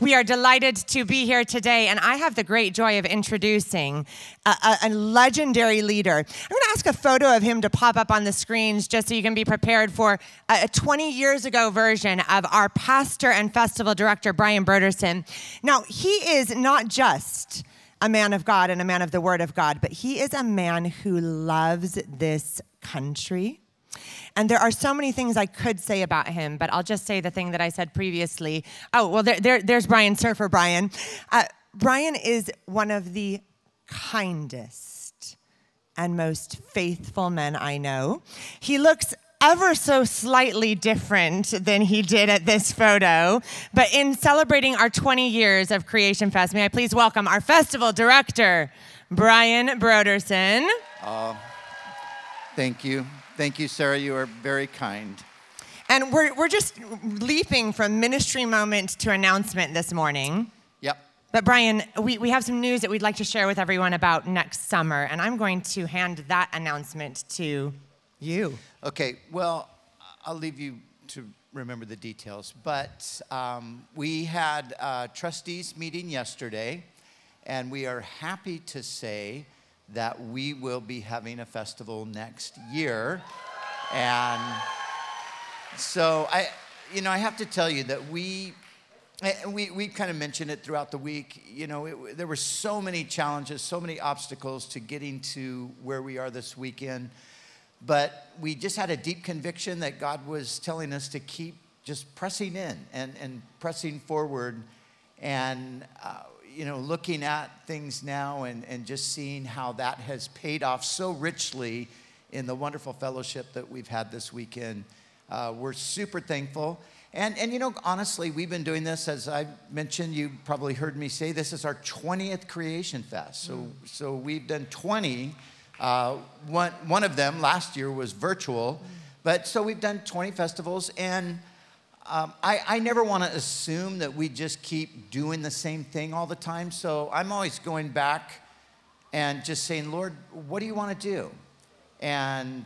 We are delighted to be here today, and I have the great joy of introducing a, a, a legendary leader. I'm going to ask a photo of him to pop up on the screens just so you can be prepared for a, a 20 years ago version of our pastor and festival director, Brian Brodersen. Now, he is not just a man of God and a man of the Word of God, but he is a man who loves this country. And there are so many things I could say about him, but I'll just say the thing that I said previously. Oh, well, there, there, there's Brian Surfer Brian. Uh, Brian is one of the kindest and most faithful men I know. He looks ever so slightly different than he did at this photo. But in celebrating our 20 years of Creation Fest, may I please welcome our festival director, Brian Brodersen. Uh, thank you. Thank you, Sarah. You are very kind. And we're, we're just leaping from ministry moment to announcement this morning. Yep. But Brian, we, we have some news that we'd like to share with everyone about next summer, and I'm going to hand that announcement to you. Okay, well, I'll leave you to remember the details. But um, we had a trustees meeting yesterday, and we are happy to say that we will be having a festival next year. And so I, you know, I have to tell you that we, we, we kind of mentioned it throughout the week. You know, it, there were so many challenges, so many obstacles to getting to where we are this weekend. But we just had a deep conviction that God was telling us to keep just pressing in and, and pressing forward and, uh, you know, looking at things now and, and just seeing how that has paid off so richly in the wonderful fellowship that we've had this weekend. Uh, we're super thankful. And, and you know, honestly, we've been doing this, as I mentioned, you probably heard me say, this is our 20th Creation Fest. So, mm. so we've done 20 uh, one, one of them last year was virtual. But so we've done 20 festivals, and um, I, I never want to assume that we just keep doing the same thing all the time. So I'm always going back and just saying, Lord, what do you want to do? And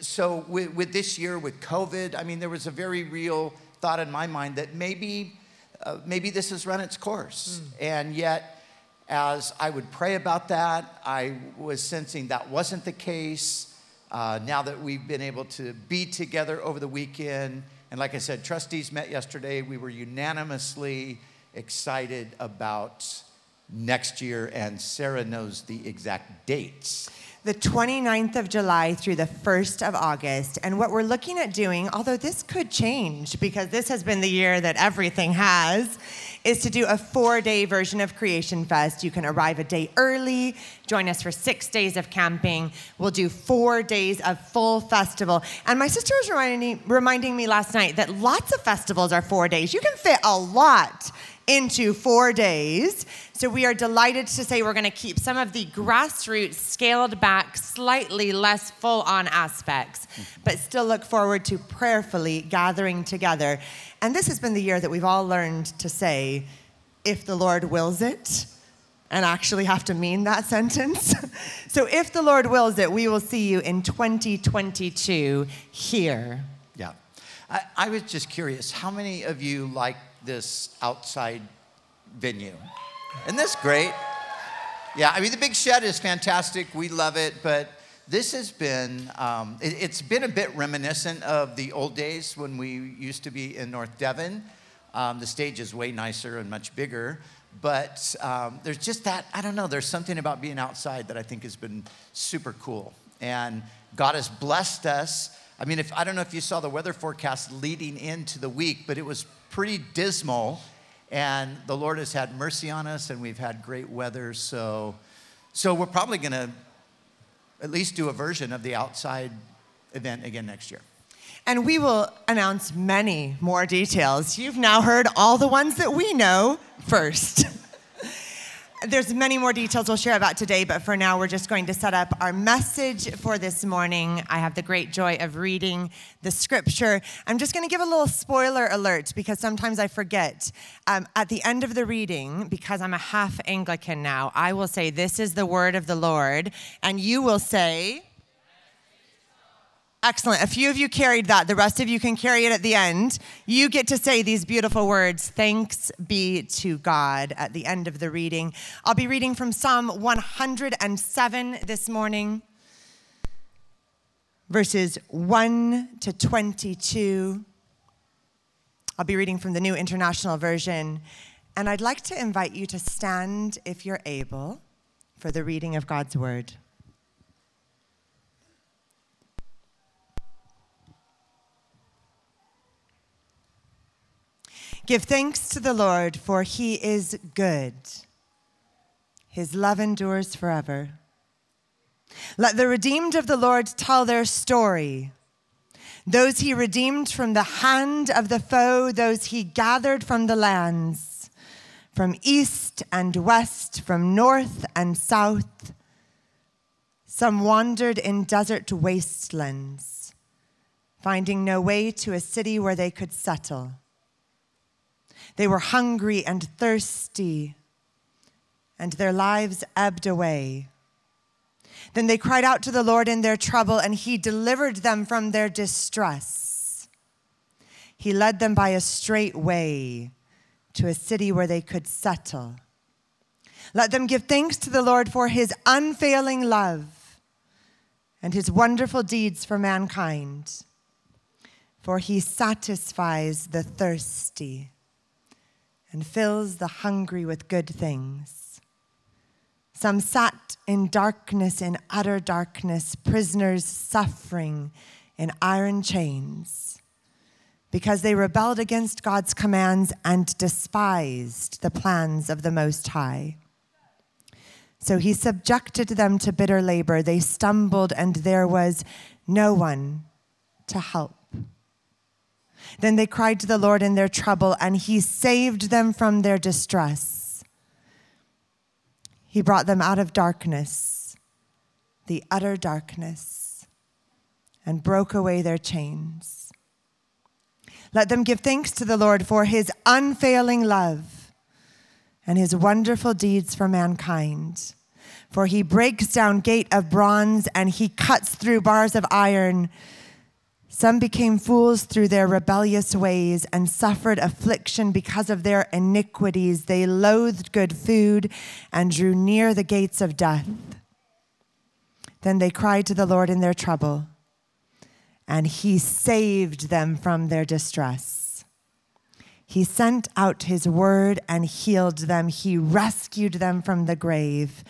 so with, with, this year, with COVID, I mean, there was a very real thought in my mind that maybe, uh, maybe this has run its course. Mm. And yet, as I would pray about that, I was sensing that wasn't the case. Uh, now that we've been able to be together over the weekend, and like I said, trustees met yesterday, we were unanimously excited about next year, and Sarah knows the exact dates the 29th of July through the 1st of August. And what we're looking at doing, although this could change because this has been the year that everything has, is to do a four day version of Creation Fest. You can arrive a day early, join us for six days of camping. We'll do four days of full festival. And my sister was reminding, reminding me last night that lots of festivals are four days. You can fit a lot into four days. So we are delighted to say we're going to keep some of the grassroots, scaled back, slightly less full on aspects, but still look forward to prayerfully gathering together. And this has been the year that we've all learned to say, if the Lord wills it, and actually have to mean that sentence. so if the Lord wills it, we will see you in 2022 here. Yeah. I, I was just curious how many of you like this outside venue. Isn't this great? Yeah, I mean, the big shed is fantastic. We love it, but this has been, um, it, has been a bit reminiscent of the old days when we used to be in North Devon. Um, the stage is way nicer and much bigger, but um, there's just that, I don't know, there's something about being outside that I think has been super cool. And God has blessed us. I mean, if I don't know if you saw the weather forecast leading into the week, but it was pretty dismal. And the Lord has had mercy on us, and we've had great weather. So, so we're probably going to at least do a version of the outside event again next year. And we will announce many more details. You've now heard all the ones that we know first. There's many more details we'll share about today, but for now, we're just going to set up our message for this morning. I have the great joy of reading the scripture. I'm just going to give a little spoiler alert because sometimes I forget. Um, at the end of the reading, because I'm a half Anglican now, I will say, This is the word of the Lord, and you will say, Excellent. A few of you carried that. The rest of you can carry it at the end. You get to say these beautiful words Thanks be to God at the end of the reading. I'll be reading from Psalm 107 this morning, verses 1 to 22. I'll be reading from the New International Version. And I'd like to invite you to stand, if you're able, for the reading of God's Word. Give thanks to the Lord, for he is good. His love endures forever. Let the redeemed of the Lord tell their story. Those he redeemed from the hand of the foe, those he gathered from the lands, from east and west, from north and south. Some wandered in desert wastelands, finding no way to a city where they could settle. They were hungry and thirsty, and their lives ebbed away. Then they cried out to the Lord in their trouble, and He delivered them from their distress. He led them by a straight way to a city where they could settle. Let them give thanks to the Lord for His unfailing love and His wonderful deeds for mankind, for He satisfies the thirsty and fills the hungry with good things. Some sat in darkness, in utter darkness, prisoners suffering in iron chains, because they rebelled against God's commands and despised the plans of the Most High. So he subjected them to bitter labor. They stumbled, and there was no one to help. Then they cried to the Lord in their trouble, and he saved them from their distress. He brought them out of darkness, the utter darkness, and broke away their chains. Let them give thanks to the Lord for his unfailing love and his wonderful deeds for mankind. For he breaks down gate of bronze and he cuts through bars of iron. Some became fools through their rebellious ways and suffered affliction because of their iniquities. They loathed good food and drew near the gates of death. Then they cried to the Lord in their trouble, and he saved them from their distress. He sent out his word and healed them. He rescued them from the grave.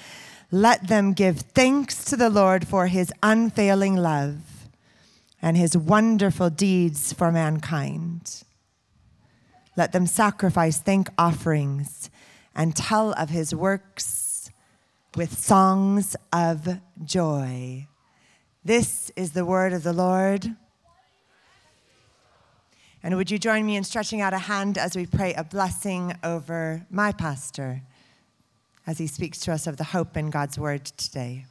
Let them give thanks to the Lord for his unfailing love and his wonderful deeds for mankind. Let them sacrifice thank offerings and tell of his works with songs of joy. This is the word of the Lord. And would you join me in stretching out a hand as we pray a blessing over my pastor as he speaks to us of the hope in God's word today?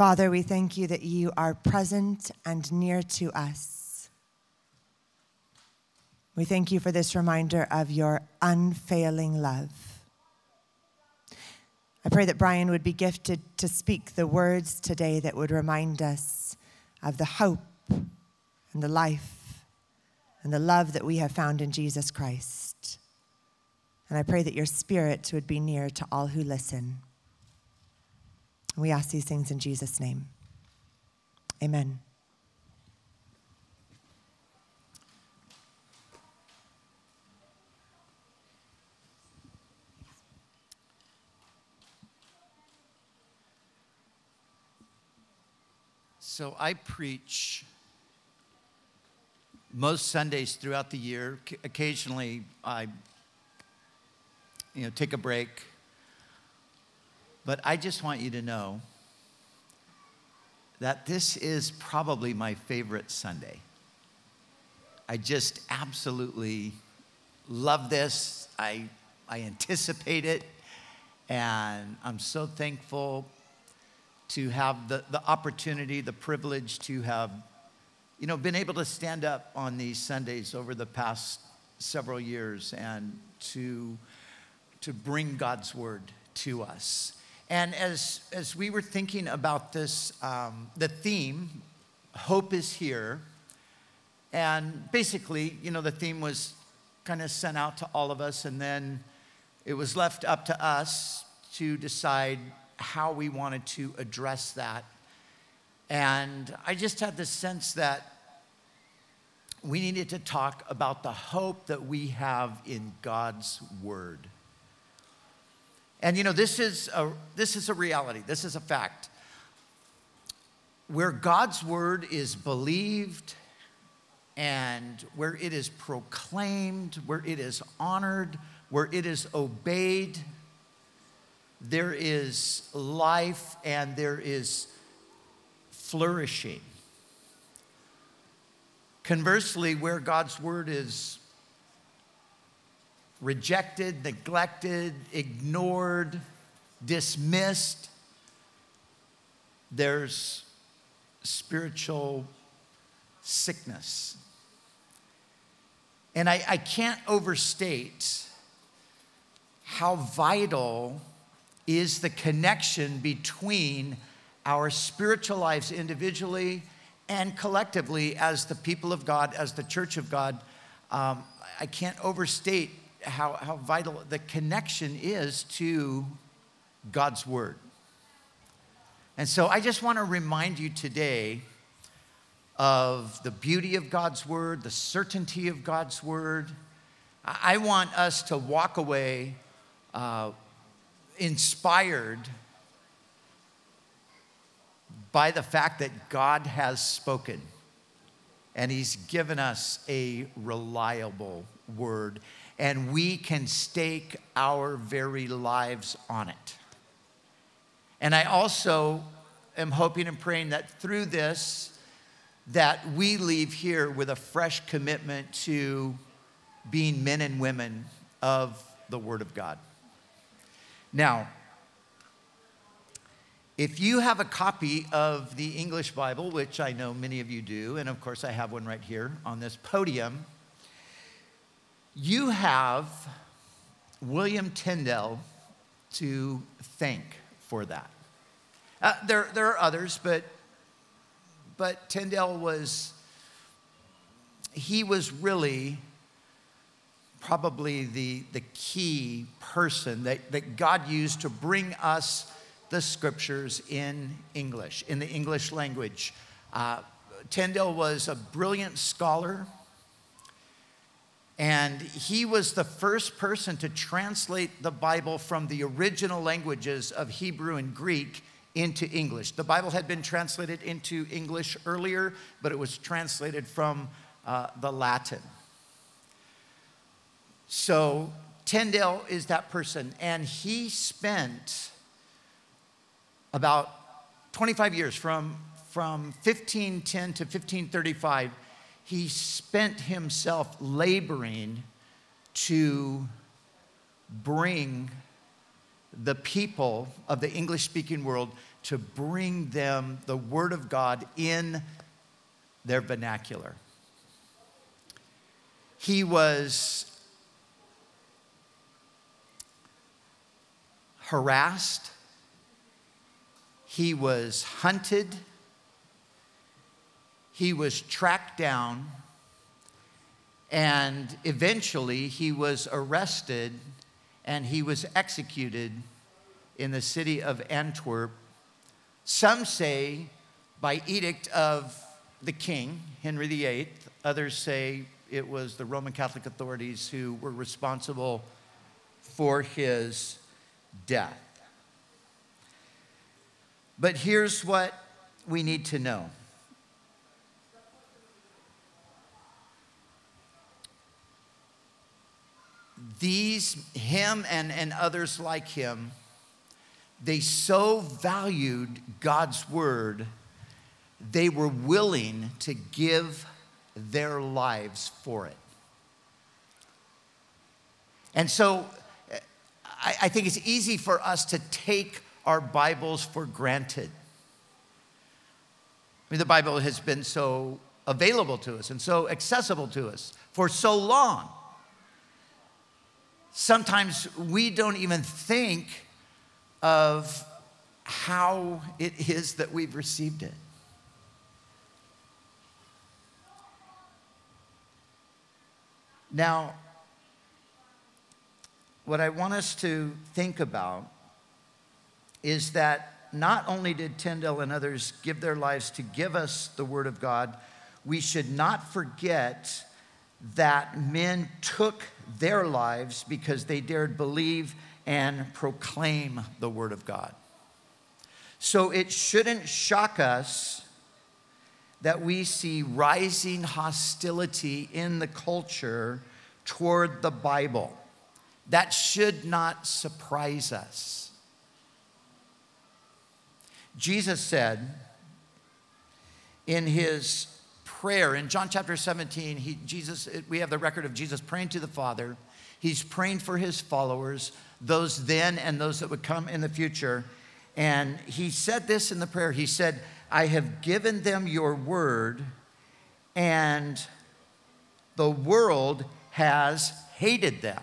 Father, we thank you that you are present and near to us. We thank you for this reminder of your unfailing love. I pray that Brian would be gifted to speak the words today that would remind us of the hope and the life and the love that we have found in Jesus Christ. And I pray that your spirit would be near to all who listen. We ask these things in Jesus' name. Amen. So I preach most Sundays throughout the year. Occasionally, I you know take a break but I just want you to know that this is probably my favorite Sunday. I just absolutely love this. I, I anticipate it. And I'm so thankful to have the, the opportunity, the privilege to have, you know, been able to stand up on these Sundays over the past several years and to, to bring God's word to us. And as, as we were thinking about this, um, the theme, Hope is Here, and basically, you know, the theme was kind of sent out to all of us, and then it was left up to us to decide how we wanted to address that. And I just had the sense that we needed to talk about the hope that we have in God's Word. And you know, this is a, this is a reality, this is a fact. Where God's Word is believed and where it is proclaimed, where it is honored, where it is obeyed, there is life and there is flourishing. Conversely, where God's word is rejected, neglected, ignored, dismissed, there's spiritual sickness. And I, I can't overstate how vital is the connection between our spiritual lives individually and collectively as the people of God, as the church of God, um, I can't overstate how, how vital the connection is to God's Word. And so I just want to remind you today of the beauty of God's Word, the certainty of God's Word. I want us to walk away uh, inspired by the fact that God has spoken and He's given us a reliable word, and we can stake our very lives on it. And I also am hoping and praying that through this, that we leave here with a fresh commitment to being men and women of the Word of God. Now, if you have a copy of the English Bible, which I know many of you do, and of course I have one right here on this podium, you have William Tyndale to thank for that. Uh, there, there are others, but, but Tyndale was, he was really probably the, the key person that, that God used to bring us the scriptures in English, in the English language. Uh, Tyndale was a brilliant scholar, and he was the first person to translate the Bible from the original languages of Hebrew and Greek into English. The Bible had been translated into English earlier, but it was translated from uh, the Latin. So Tyndale is that person, and he spent about 25 years, from, from 1510 to 1535, he spent himself laboring to bring the people of the English speaking world to bring them the Word of God in their vernacular. He was harassed he was hunted, he was tracked down, and eventually he was arrested and he was executed in the city of Antwerp. Some say by edict of the king, Henry VIII. Others say it was the Roman Catholic authorities who were responsible for his death. But here's what we need to know. These, him and, and others like him, they so valued God's word, they were willing to give their lives for it. And so I, I think it's easy for us to take our Bibles for granted. I mean, the Bible has been so available to us and so accessible to us for so long. Sometimes we don't even think of how it is that we've received it. Now, what I want us to think about is that not only did Tyndale and others give their lives to give us the Word of God, we should not forget that men took their lives because they dared believe and proclaim the Word of God. So it shouldn't shock us that we see rising hostility in the culture toward the Bible. That should not surprise us. Jesus said in his prayer in John chapter 17, he, Jesus, we have the record of Jesus praying to the Father. He's praying for his followers, those then and those that would come in the future. And he said this in the prayer. He said, I have given them your word, and the world has hated them.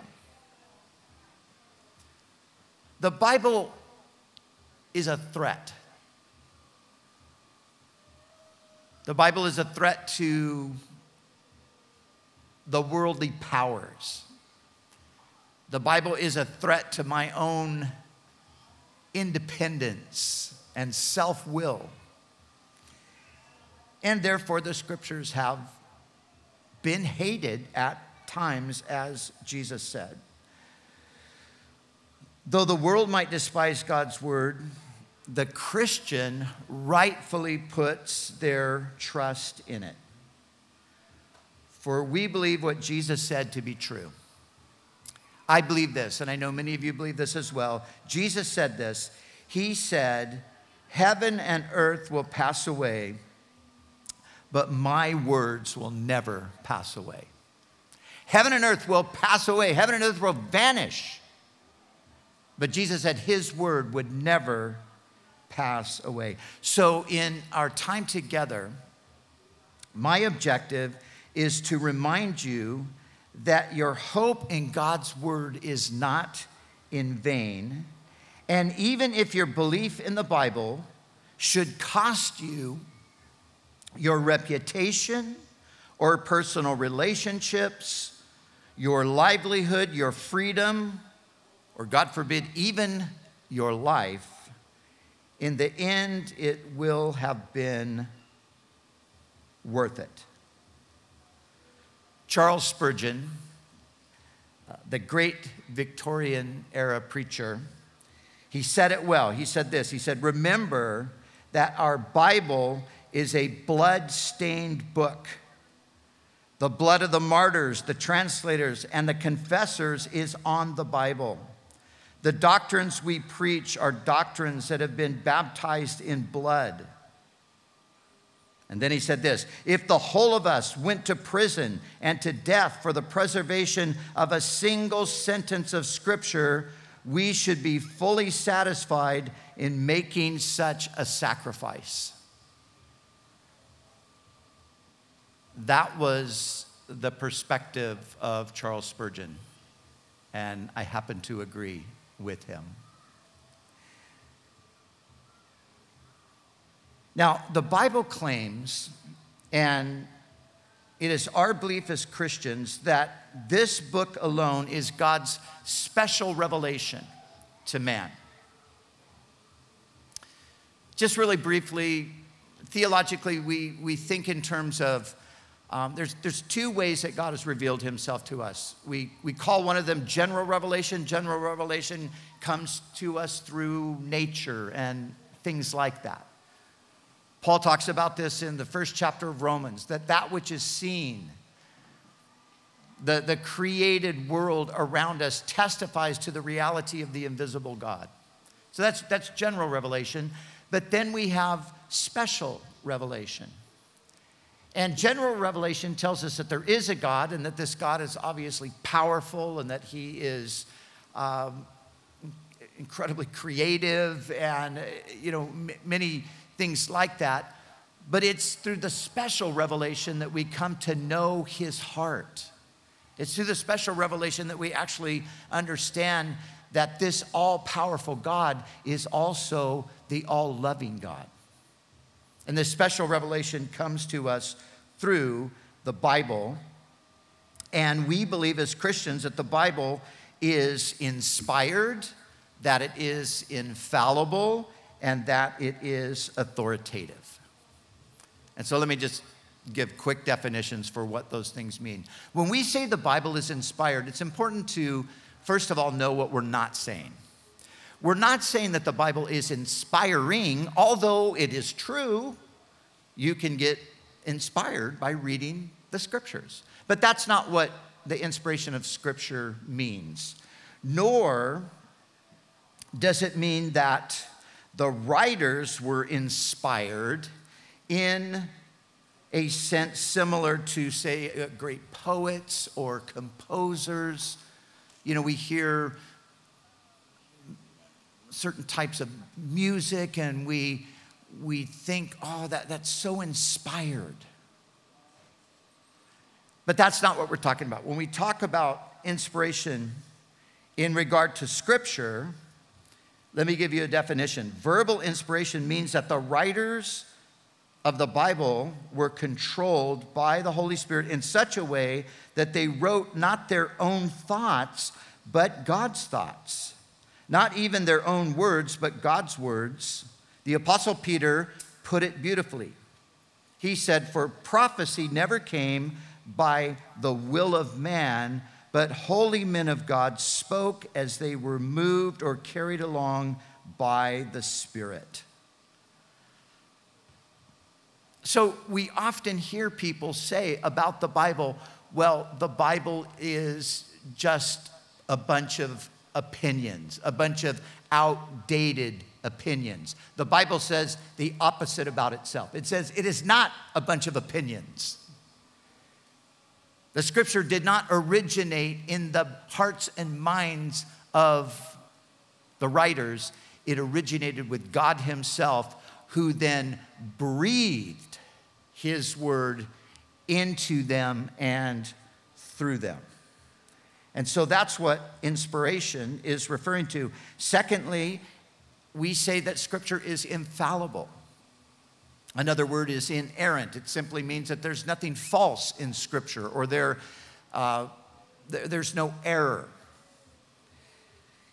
The Bible is a threat. The Bible is a threat to the worldly powers. The Bible is a threat to my own independence and self will. And therefore, the scriptures have been hated at times, as Jesus said. Though the world might despise God's word, the Christian rightfully puts their trust in it. For we believe what Jesus said to be true. I believe this, and I know many of you believe this as well. Jesus said this. He said, Heaven and earth will pass away, but my words will never pass away. Heaven and earth will pass away, heaven and earth will vanish. But Jesus said his word would never pass away. So, in our time together, my objective is to remind you that your hope in God's word is not in vain. And even if your belief in the Bible should cost you your reputation or personal relationships, your livelihood, your freedom, or God forbid, even your life, in the end, it will have been worth it. Charles Spurgeon, uh, the great Victorian era preacher, he said it well. He said this He said, Remember that our Bible is a blood stained book the blood of the martyrs, the translators, and the confessors is on the Bible. The doctrines we preach are doctrines that have been baptized in blood. And then he said this if the whole of us went to prison and to death for the preservation of a single sentence of Scripture, we should be fully satisfied in making such a sacrifice. That was the perspective of Charles Spurgeon, and I happen to agree with him. Now, the Bible claims, and it is our belief as Christians, that this book alone is God's special revelation to man. Just really briefly, theologically, we, we think in terms of um, there's, there's two ways that God has revealed himself to us. We, we call one of them general revelation. General revelation comes to us through nature and things like that. Paul talks about this in the first chapter of Romans that that which is seen, the, the created world around us, testifies to the reality of the invisible God. So that's, that's general revelation. But then we have special revelation. And general revelation tells us that there is a God and that this God is obviously powerful and that he is um, incredibly creative and, you know, m- many things like that. But it's through the special revelation that we come to know his heart. It's through the special revelation that we actually understand that this all powerful God is also the all loving God. And this special revelation comes to us through the Bible. And we believe as Christians that the Bible is inspired, that it is infallible, and that it is authoritative. And so let me just give quick definitions for what those things mean. When we say the Bible is inspired, it's important to, first of all, know what we're not saying. We're not saying that the Bible is inspiring, although it is true, you can get inspired by reading the scriptures. But that's not what the inspiration of scripture means. Nor does it mean that the writers were inspired in a sense similar to, say, uh, great poets or composers. You know, we hear certain types of music and we, we think, oh, that, that's so inspired. But that's not what we're talking about. When we talk about inspiration in regard to Scripture, let me give you a definition. Verbal inspiration means that the writers of the Bible were controlled by the Holy Spirit in such a way that they wrote not their own thoughts, but God's thoughts. Not even their own words, but God's words. The Apostle Peter put it beautifully. He said, For prophecy never came by the will of man, but holy men of God spoke as they were moved or carried along by the Spirit. So we often hear people say about the Bible, well, the Bible is just a bunch of opinions, a bunch of outdated opinions. The Bible says the opposite about itself. It says it is not a bunch of opinions. The scripture did not originate in the hearts and minds of the writers, it originated with God Himself, who then breathed his word into them and through them. And so that's what inspiration is referring to. Secondly, we say that scripture is infallible. Another word is inerrant. It simply means that there's nothing false in scripture or there, uh, there's no error.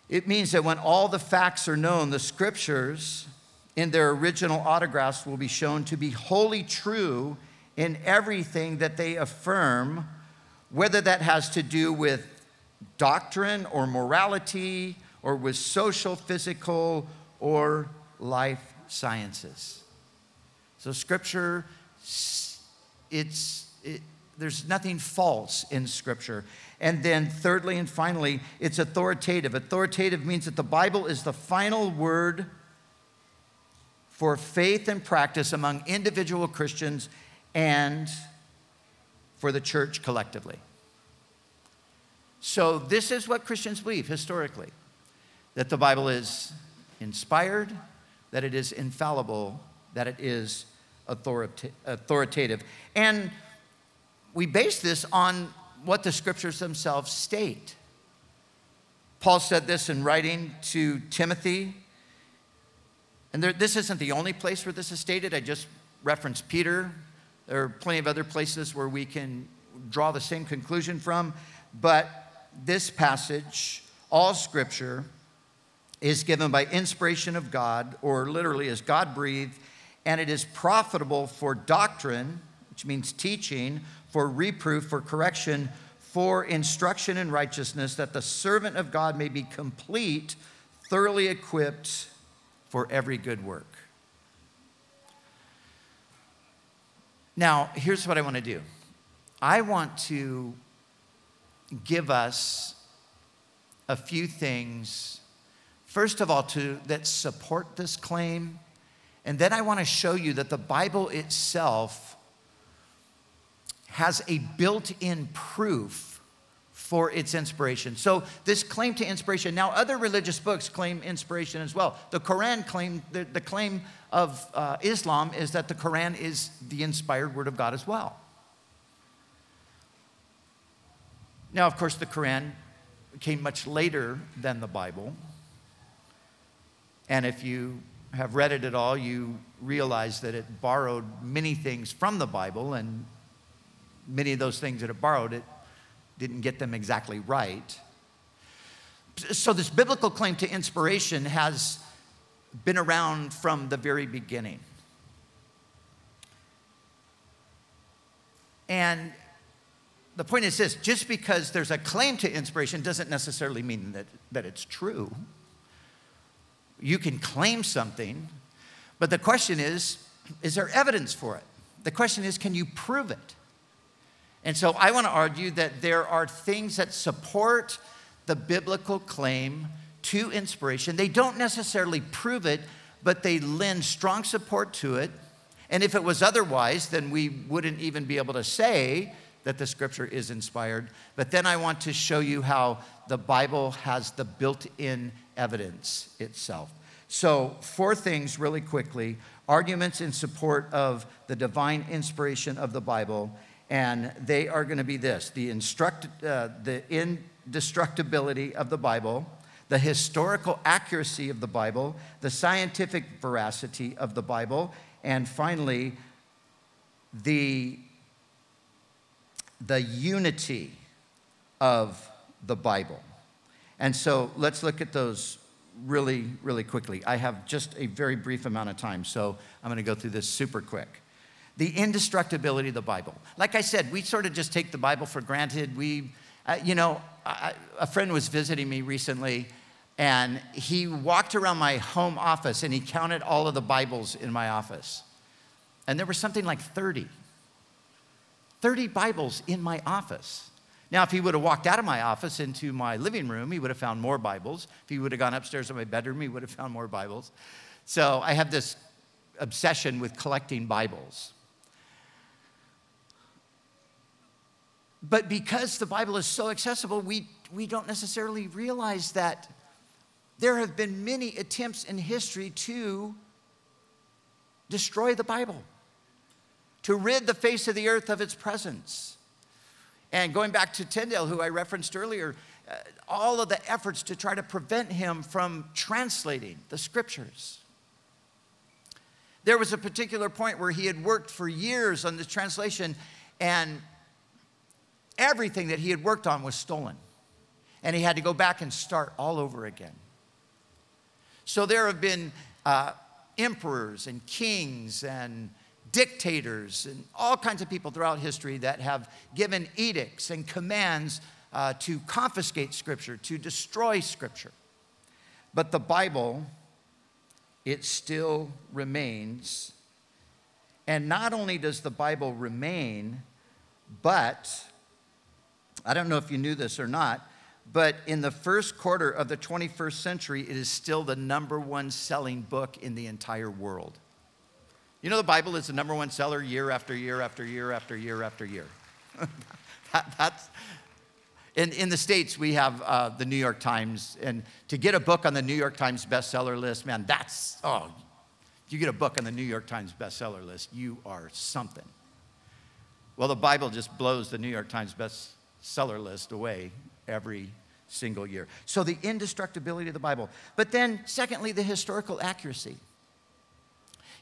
It means that when all the facts are known, the scriptures in their original autographs will be shown to be wholly true in everything that they affirm, whether that has to do with doctrine or morality or with social, physical, or life sciences. So, Scripture, it's, it, there's nothing false in Scripture. And then, thirdly and finally, it's authoritative. Authoritative means that the Bible is the final word for faith and practice among individual Christians and for the church collectively. So, this is what Christians believe historically that the Bible is inspired, that it is infallible, that it is authoritative. And we base this on what the scriptures themselves state. Paul said this in writing to Timothy and there, this isn't the only place where this is stated. I just referenced Peter. There are plenty of other places where we can draw the same conclusion from. But this passage, all scripture, is given by inspiration of God, or literally is God breathed, and it is profitable for doctrine, which means teaching, for reproof, for correction, for instruction in righteousness, that the servant of God may be complete, thoroughly equipped for every good work. Now, here's what I want to do I want to give us a few things, first of all, to, that support this claim. And then I want to show you that the Bible itself has a built in proof for its inspiration. So, this claim to inspiration. Now, other religious books claim inspiration as well. The Quran claim, the, the claim of uh, Islam is that the Quran is the inspired word of God as well. Now, of course, the Quran came much later than the Bible. And if you have read it at all, you realize that it borrowed many things from the Bible, and many of those things that it borrowed, it didn't get them exactly right. So, this biblical claim to inspiration has been around from the very beginning. And the point is this just because there's a claim to inspiration doesn't necessarily mean that, that it's true. You can claim something, but the question is is there evidence for it? The question is can you prove it? And so I want to argue that there are things that support the biblical claim to inspiration. They don't necessarily prove it, but they lend strong support to it. And if it was otherwise, then we wouldn't even be able to say that the scripture is inspired. But then I want to show you how the Bible has the built in evidence itself. So, four things really quickly arguments in support of the divine inspiration of the Bible. And they are going to be this the, instruct, uh, the indestructibility of the Bible, the historical accuracy of the Bible, the scientific veracity of the Bible, and finally, the, the unity of the Bible. And so let's look at those really, really quickly. I have just a very brief amount of time, so I'm going to go through this super quick. The indestructibility of the Bible. Like I said, we sort of just take the Bible for granted. We, uh, you know, I, a friend was visiting me recently, and he walked around my home office and he counted all of the Bibles in my office. And there was something like 30. 30 Bibles in my office. Now, if he would have walked out of my office into my living room, he would have found more Bibles. If he would have gone upstairs to my bedroom, he would have found more Bibles. So I have this obsession with collecting Bibles. But because the Bible is so accessible, we, we don't necessarily realize that there have been many attempts in history to destroy the Bible, to rid the face of the earth of its presence. And going back to Tyndale, who I referenced earlier, uh, all of the efforts to try to prevent him from translating the scriptures. There was a particular point where he had worked for years on the translation, and everything that he had worked on was stolen. And he had to go back and start all over again. So there have been uh, emperors and kings and dictators and all kinds of people throughout history that have given edicts and commands uh, to confiscate Scripture, to destroy Scripture. But the Bible, it still remains. And not only does the Bible remain, but I don't know if you knew this or not, but in the first quarter of the 21st century, it is still the number one selling book in the entire world. You know, the Bible is the number one seller year after year after year after year after year. that, that's, in, in the States, we have uh, the New York Times, and to get a book on the New York Times bestseller list, man, that's, oh, you get a book on the New York Times bestseller list, you are something. Well, the Bible just blows the New York Times bestseller list away every single year. So the indestructibility of the Bible. But then, secondly, the historical accuracy.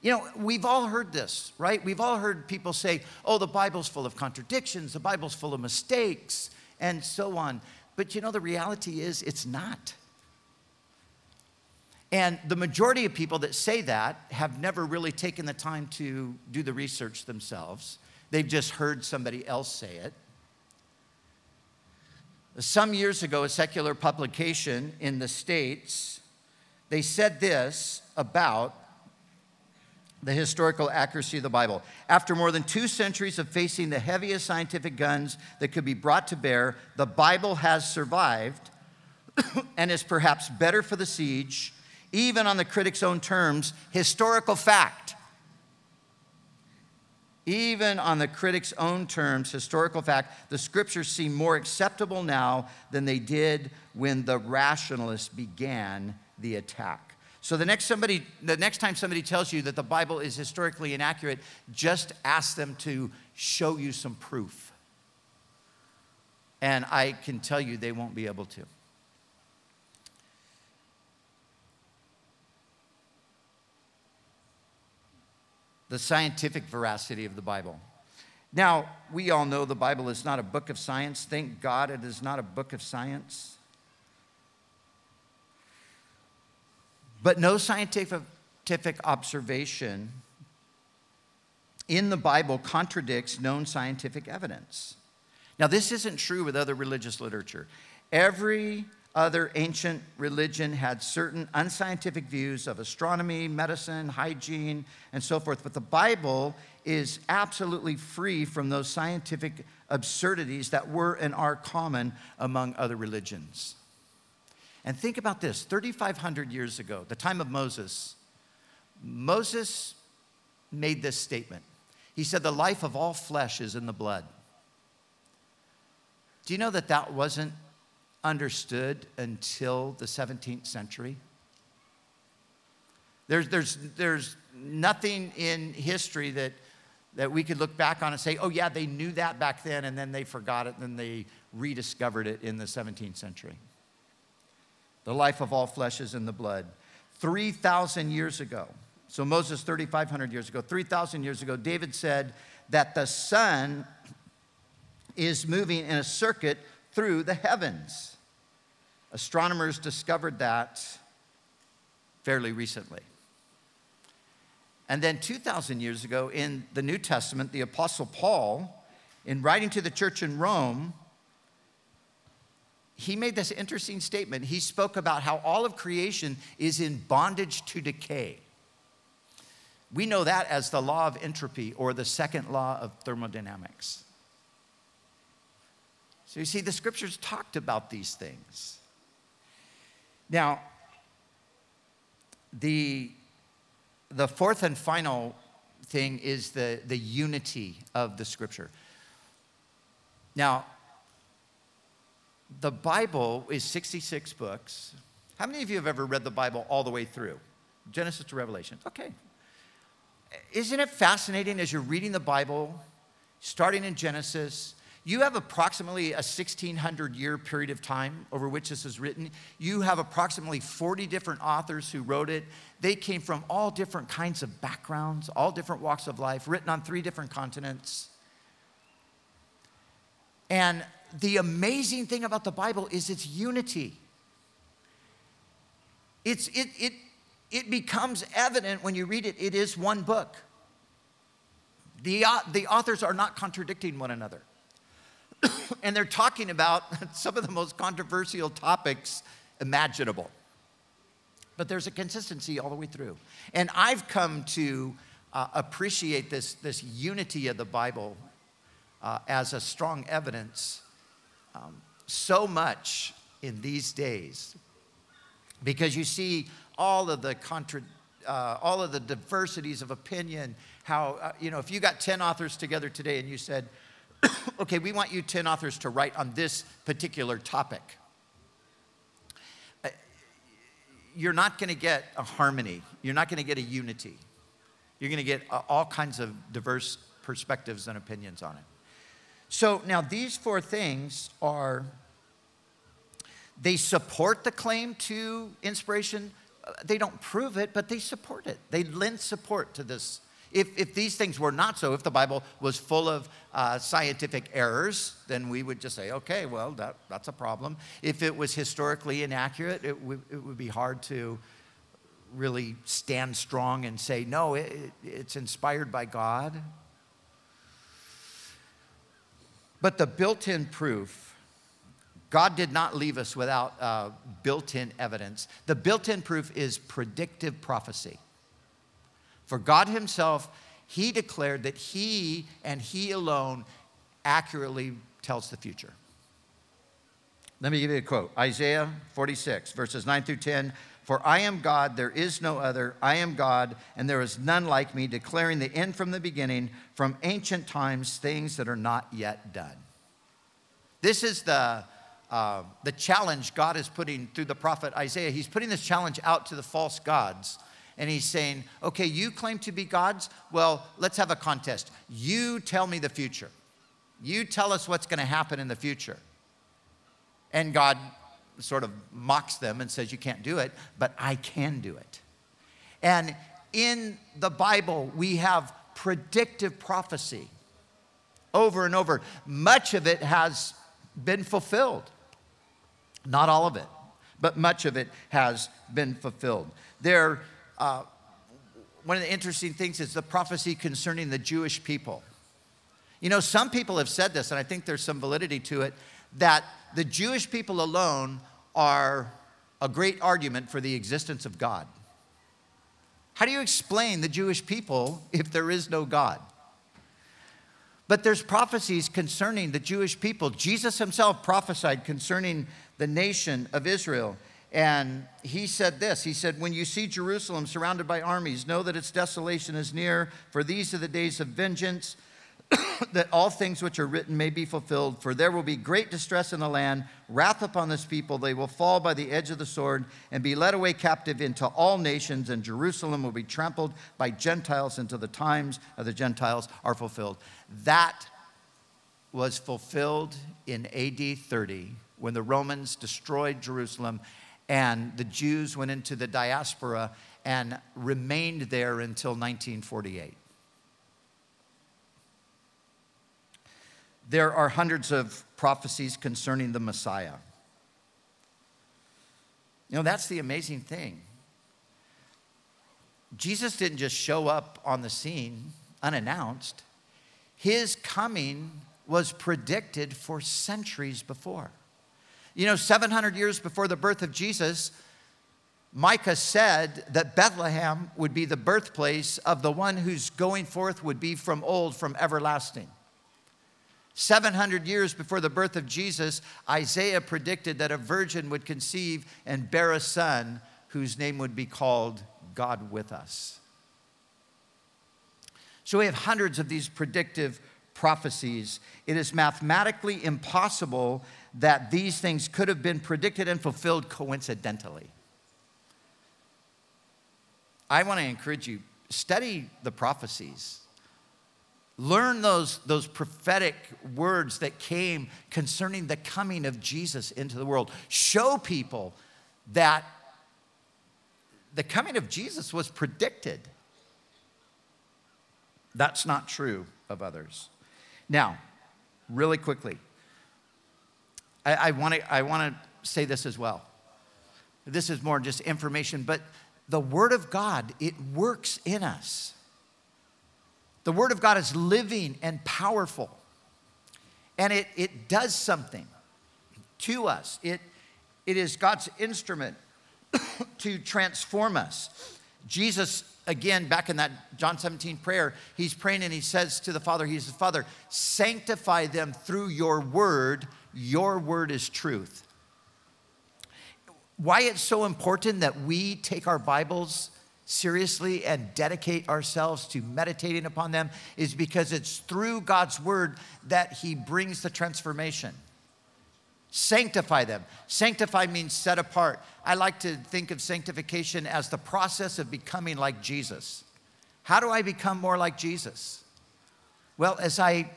You know, we've all heard this, right? We've all heard people say, oh, the Bible's full of contradictions, the Bible's full of mistakes, and so on. But you know, the reality is it's not. And the majority of people that say that have never really taken the time to do the research themselves. They've just heard somebody else say it. Some years ago, a secular publication in the States, they said this about the historical accuracy of the Bible. After more than two centuries of facing the heaviest scientific guns that could be brought to bear, the Bible has survived and is perhaps better for the siege, even on the critic's own terms, historical fact. Even on the critic's own terms, historical fact, the scriptures seem more acceptable now than they did when the rationalists began the attack. So the next somebody, the next time somebody tells you that the Bible is historically inaccurate, just ask them to show you some proof. And I can tell you they won't be able to. The scientific veracity of the Bible. Now, we all know the Bible is not a book of science. Thank God it is not a book of science. But no scientific observation in the Bible contradicts known scientific evidence. Now, this isn't true with other religious literature. Every other ancient religion had certain unscientific views of astronomy, medicine, hygiene, and so forth. But the Bible is absolutely free from those scientific absurdities that were and are common among other religions. And think about this 3,500 years ago, the time of Moses, Moses made this statement. He said, The life of all flesh is in the blood. Do you know that that wasn't understood until the 17th century? There's, there's, there's nothing in history that, that we could look back on and say, oh, yeah, they knew that back then, and then they forgot it, and then they rediscovered it in the 17th century. The life of all flesh is in the blood. 3,000 years ago, so Moses, 3,500 years ago, 3,000 years ago, David said that the sun is moving in a circuit through the heavens. Astronomers discovered that fairly recently. And then 2,000 years ago in the New Testament, the Apostle Paul, in writing to the church in Rome, he made this interesting statement. He spoke about how all of creation is in bondage to decay. We know that as the law of entropy or the second law of thermodynamics. So you see, the scriptures talked about these things. Now, the, the fourth and final thing is the, the unity of the scripture. Now, the Bible is 66 books. How many of you have ever read the Bible all the way through? Genesis to Revelation. Okay. Isn't it fascinating as you're reading the Bible, starting in Genesis, you have approximately a 1600 year period of time over which this is written. You have approximately 40 different authors who wrote it. They came from all different kinds of backgrounds, all different walks of life, written on three different continents. And the amazing thing about the Bible is its unity. It's, it, it, it becomes evident when you read it, it is one book. The, uh, the authors are not contradicting one another. and they're talking about some of the most controversial topics imaginable. But there's a consistency all the way through. And I've come to uh, appreciate this, this unity of the Bible uh, as a strong evidence um, so much in these days. Because you see all of the contra, uh, all of the diversities of opinion how uh, you know if you got 10 authors together today and you said okay we want you 10 authors to write on this particular topic uh, you're not going to get a harmony. You're not going to get a unity. You're going to get uh, all kinds of diverse perspectives and opinions on it so now these four things are they support the claim to inspiration. Uh, they don't prove it, but they support it. They lend support to this. If, if these things were not so, if the Bible was full of uh, scientific errors, then we would just say, okay, well, that, that's a problem. If it was historically inaccurate, it, w- it would be hard to really stand strong and say, no, it, it's inspired by God. But the built in proof, God did not leave us without uh, built in evidence. The built in proof is predictive prophecy. For God Himself, He declared that He and He alone accurately tells the future. Let me give you a quote Isaiah 46, verses 9 through 10. For I am God, there is no other. I am God, and there is none like me, declaring the end from the beginning, from ancient times, things that are not yet done. This is the, uh, the challenge God is putting through the prophet Isaiah. He's putting this challenge out to the false gods. And he's saying, okay, you claim to be gods? Well, let's have a contest. You tell me the future. You tell us what's going to happen in the future. And God sort of mocks them and says, You can't do it, but I can do it. And in the Bible, we have predictive prophecy over and over. Much of it has been fulfilled. Not all of it, but much of it has been fulfilled. There, uh, one of the interesting things is the prophecy concerning the Jewish people. You know, some people have said this, and I think there's some validity to it, that the Jewish people alone are a great argument for the existence of God. How do you explain the Jewish people if there is no God? But there's prophecies concerning the Jewish people. Jesus himself prophesied concerning the nation of Israel. And he said this He said, When you see Jerusalem surrounded by armies, know that its desolation is near, for these are the days of vengeance that all things which are written may be fulfilled. For there will be great distress in the land, wrath upon this people. They will fall by the edge of the sword and be led away captive into all nations, and Jerusalem will be trampled by Gentiles until the times of the Gentiles are fulfilled. That was fulfilled in AD 30 when the Romans destroyed Jerusalem and the Jews went into the diaspora and remained there until 1948. There are hundreds of prophecies concerning the Messiah. You know, that's the amazing thing. Jesus didn't just show up on the scene unannounced, his coming was predicted for centuries before. You know, 700 years before the birth of Jesus, Micah said that Bethlehem would be the birthplace of the one whose going forth would be from old, from everlasting. 700 years before the birth of Jesus, Isaiah predicted that a virgin would conceive and bear a son whose name would be called God with us. So we have hundreds of these predictive prophecies. It is mathematically impossible that these things could have been predicted and fulfilled coincidentally. I want to encourage you study the prophecies Learn those, those prophetic words that came concerning the coming of Jesus into the world. Show people that the coming of Jesus was predicted. That's not true of others. Now, really quickly, I, I want to say this as well. This is more just information, but the Word of God, it works in us. The Word of God is living and powerful, and it, it does something to us. It, it is God's instrument to transform us. Jesus, again, back in that John 17 prayer, he's praying and he says to the Father, He's the Father, sanctify them through your word. Your word is truth. Why it's so important that we take our Bibles seriously and dedicate ourselves to meditating upon them is because it's through God's word that He brings the transformation. Sanctify them. Sanctify means set apart. I like to think of sanctification as the process of becoming like Jesus. How do I become more like Jesus? Well, as I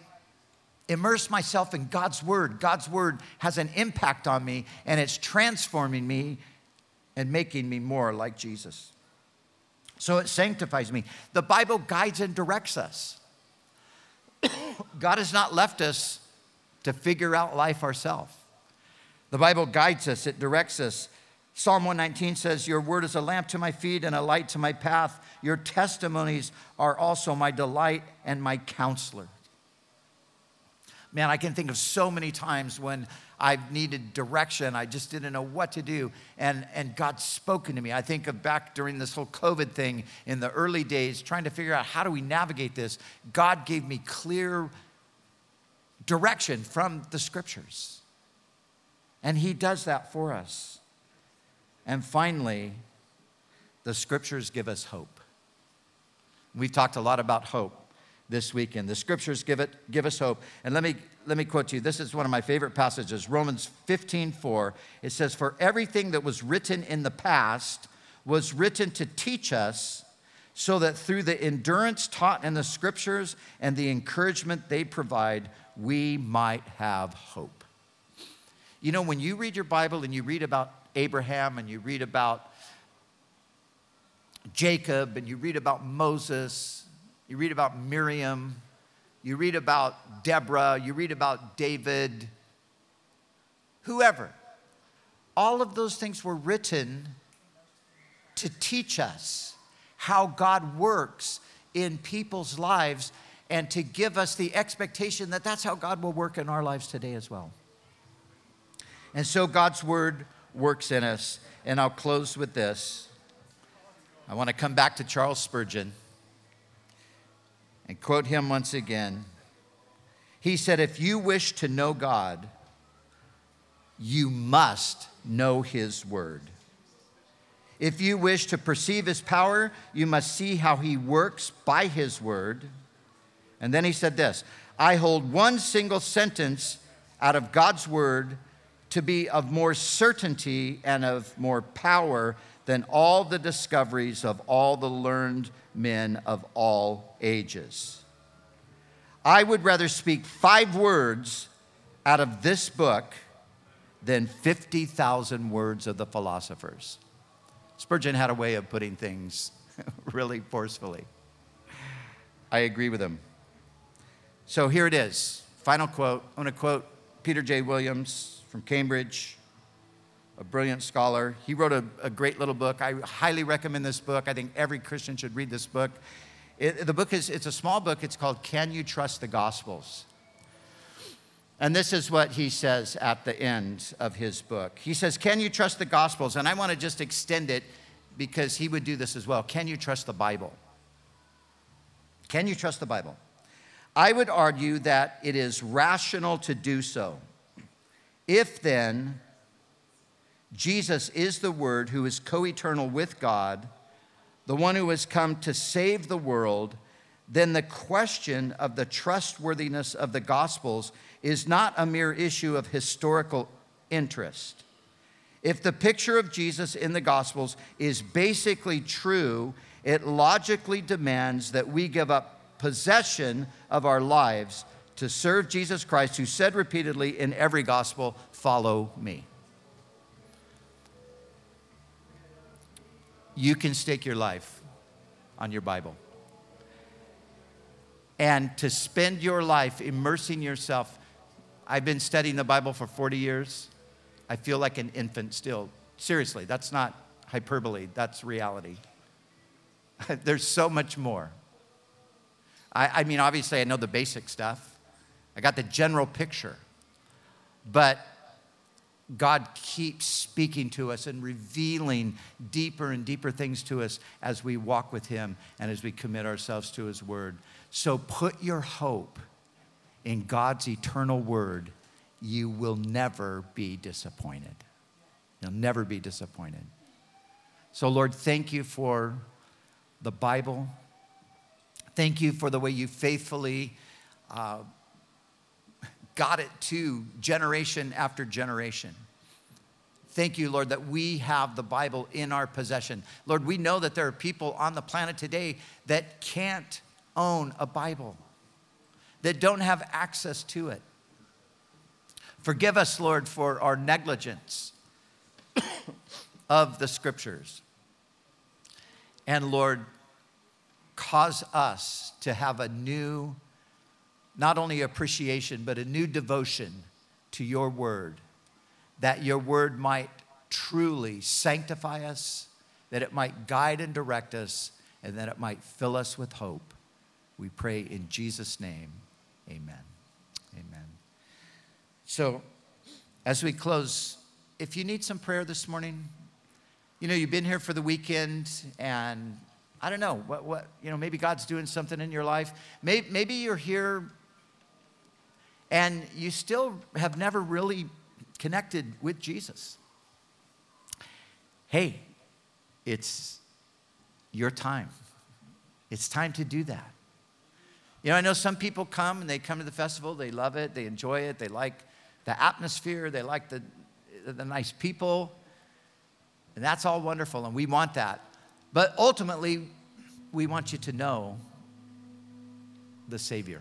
immerse myself in God's word, God's word has an impact on me and it's transforming me and making me more like Jesus. So it sanctifies me. The Bible guides and directs us. God has not left us to figure out life ourselves. The Bible guides us, it directs us. Psalm 119 says, Your word is a lamp to my feet and a light to my path. Your testimonies are also my delight and my counselor. Man, I can think of so many times when I've needed direction. I just didn't know what to do. And, and God's spoken to me. I think of back during this whole COVID thing in the early days, trying to figure out how do we navigate this. God gave me clear direction from the scriptures. And He does that for us. And finally, the scriptures give us hope. We've talked a lot about hope this weekend. The scriptures give, it, give us hope. And let me, let me quote to you. This is one of my favorite passages, Romans 15 4. It says, For everything that was written in the past was written to teach us, so that through the endurance taught in the scriptures and the encouragement they provide, we might have hope. You know, when you read your Bible and you read about Abraham and you read about Jacob and you read about Moses you read about Miriam, you read about Deborah, you read about David, whoever. All of those things were written to teach us how God works in people's lives and to give us the expectation that that's how God will work in our lives today as well. And so God's word works in us. And I'll close with this. I want to come back to Charles Spurgeon and quote him once again. He said, If you wish to know God, you must know his word. If you wish to perceive his power, you must see how he works by his word. And then he said this I hold one single sentence out of God's word to be of more certainty and of more power than all the discoveries of all the learned men of all ages. I would rather speak five words out of this book than 50,000 words of the philosophers. Spurgeon had a way of putting things really forcefully. I agree with him. So here it is. Final quote. I'm going to quote Peter J. Williams from Cambridge, a brilliant scholar. He wrote a, a great little book. I highly recommend this book. I think every Christian should read this book. It, the book is it's a small book. It's called Can You Trust the Gospels? And this is what he says at the end of his book. He says, Can you trust the Gospels? And I want to just extend it because he would do this as well. Can you trust the Bible? Can you trust the Bible? I would argue that it is rational to do so. If then Jesus is the Word who is co eternal with God, the one who has come to save the world, then the question of the trustworthiness of the Gospels is not a mere issue of historical interest. If the picture of Jesus in the Gospels is basically true, it logically demands that we give up possession of our lives to serve Jesus Christ, who said repeatedly in every gospel, Follow me. You can stake your life on your Bible. And to spend your life immersing yourself. I've been studying the Bible for 40 years. I feel like an infant still. Seriously, that's not hyperbole, that's reality. There's so much more. I, I mean, obviously, I know the basic stuff, I got the general picture. But God keeps speaking to us and revealing deeper and deeper things to us as we walk with Him and as we commit ourselves to His Word. So put your hope in God's eternal Word. You will never be disappointed. You'll never be disappointed. So, Lord, thank you for the Bible. Thank you for the way you faithfully uh, got it to generation after generation. Thank you, Lord, that we have the Bible in our possession. Lord, we know that there are people on the planet today that can't own a Bible, that don't have access to it. Forgive us, Lord, for our negligence of the scriptures. And Lord, cause us to have a new, not only appreciation, but a new devotion to your word, that your word might truly sanctify us, that it might guide and direct us, and that it might fill us with hope. We pray in Jesus' name, amen. Amen. So, as we close, if you need some prayer this morning, you know, you've been here for the weekend and I don't know, what, what, you know, maybe God's doing something in your life. Maybe, maybe you're here and you still have never really connected with Jesus. Hey, it's your time. It's time to do that. You know, I know some people come and they come to the festival, they love it, they enjoy it, they like the atmosphere, they like the, the nice people, and that's all wonderful, and we want that. But ultimately, we want you to know the Savior.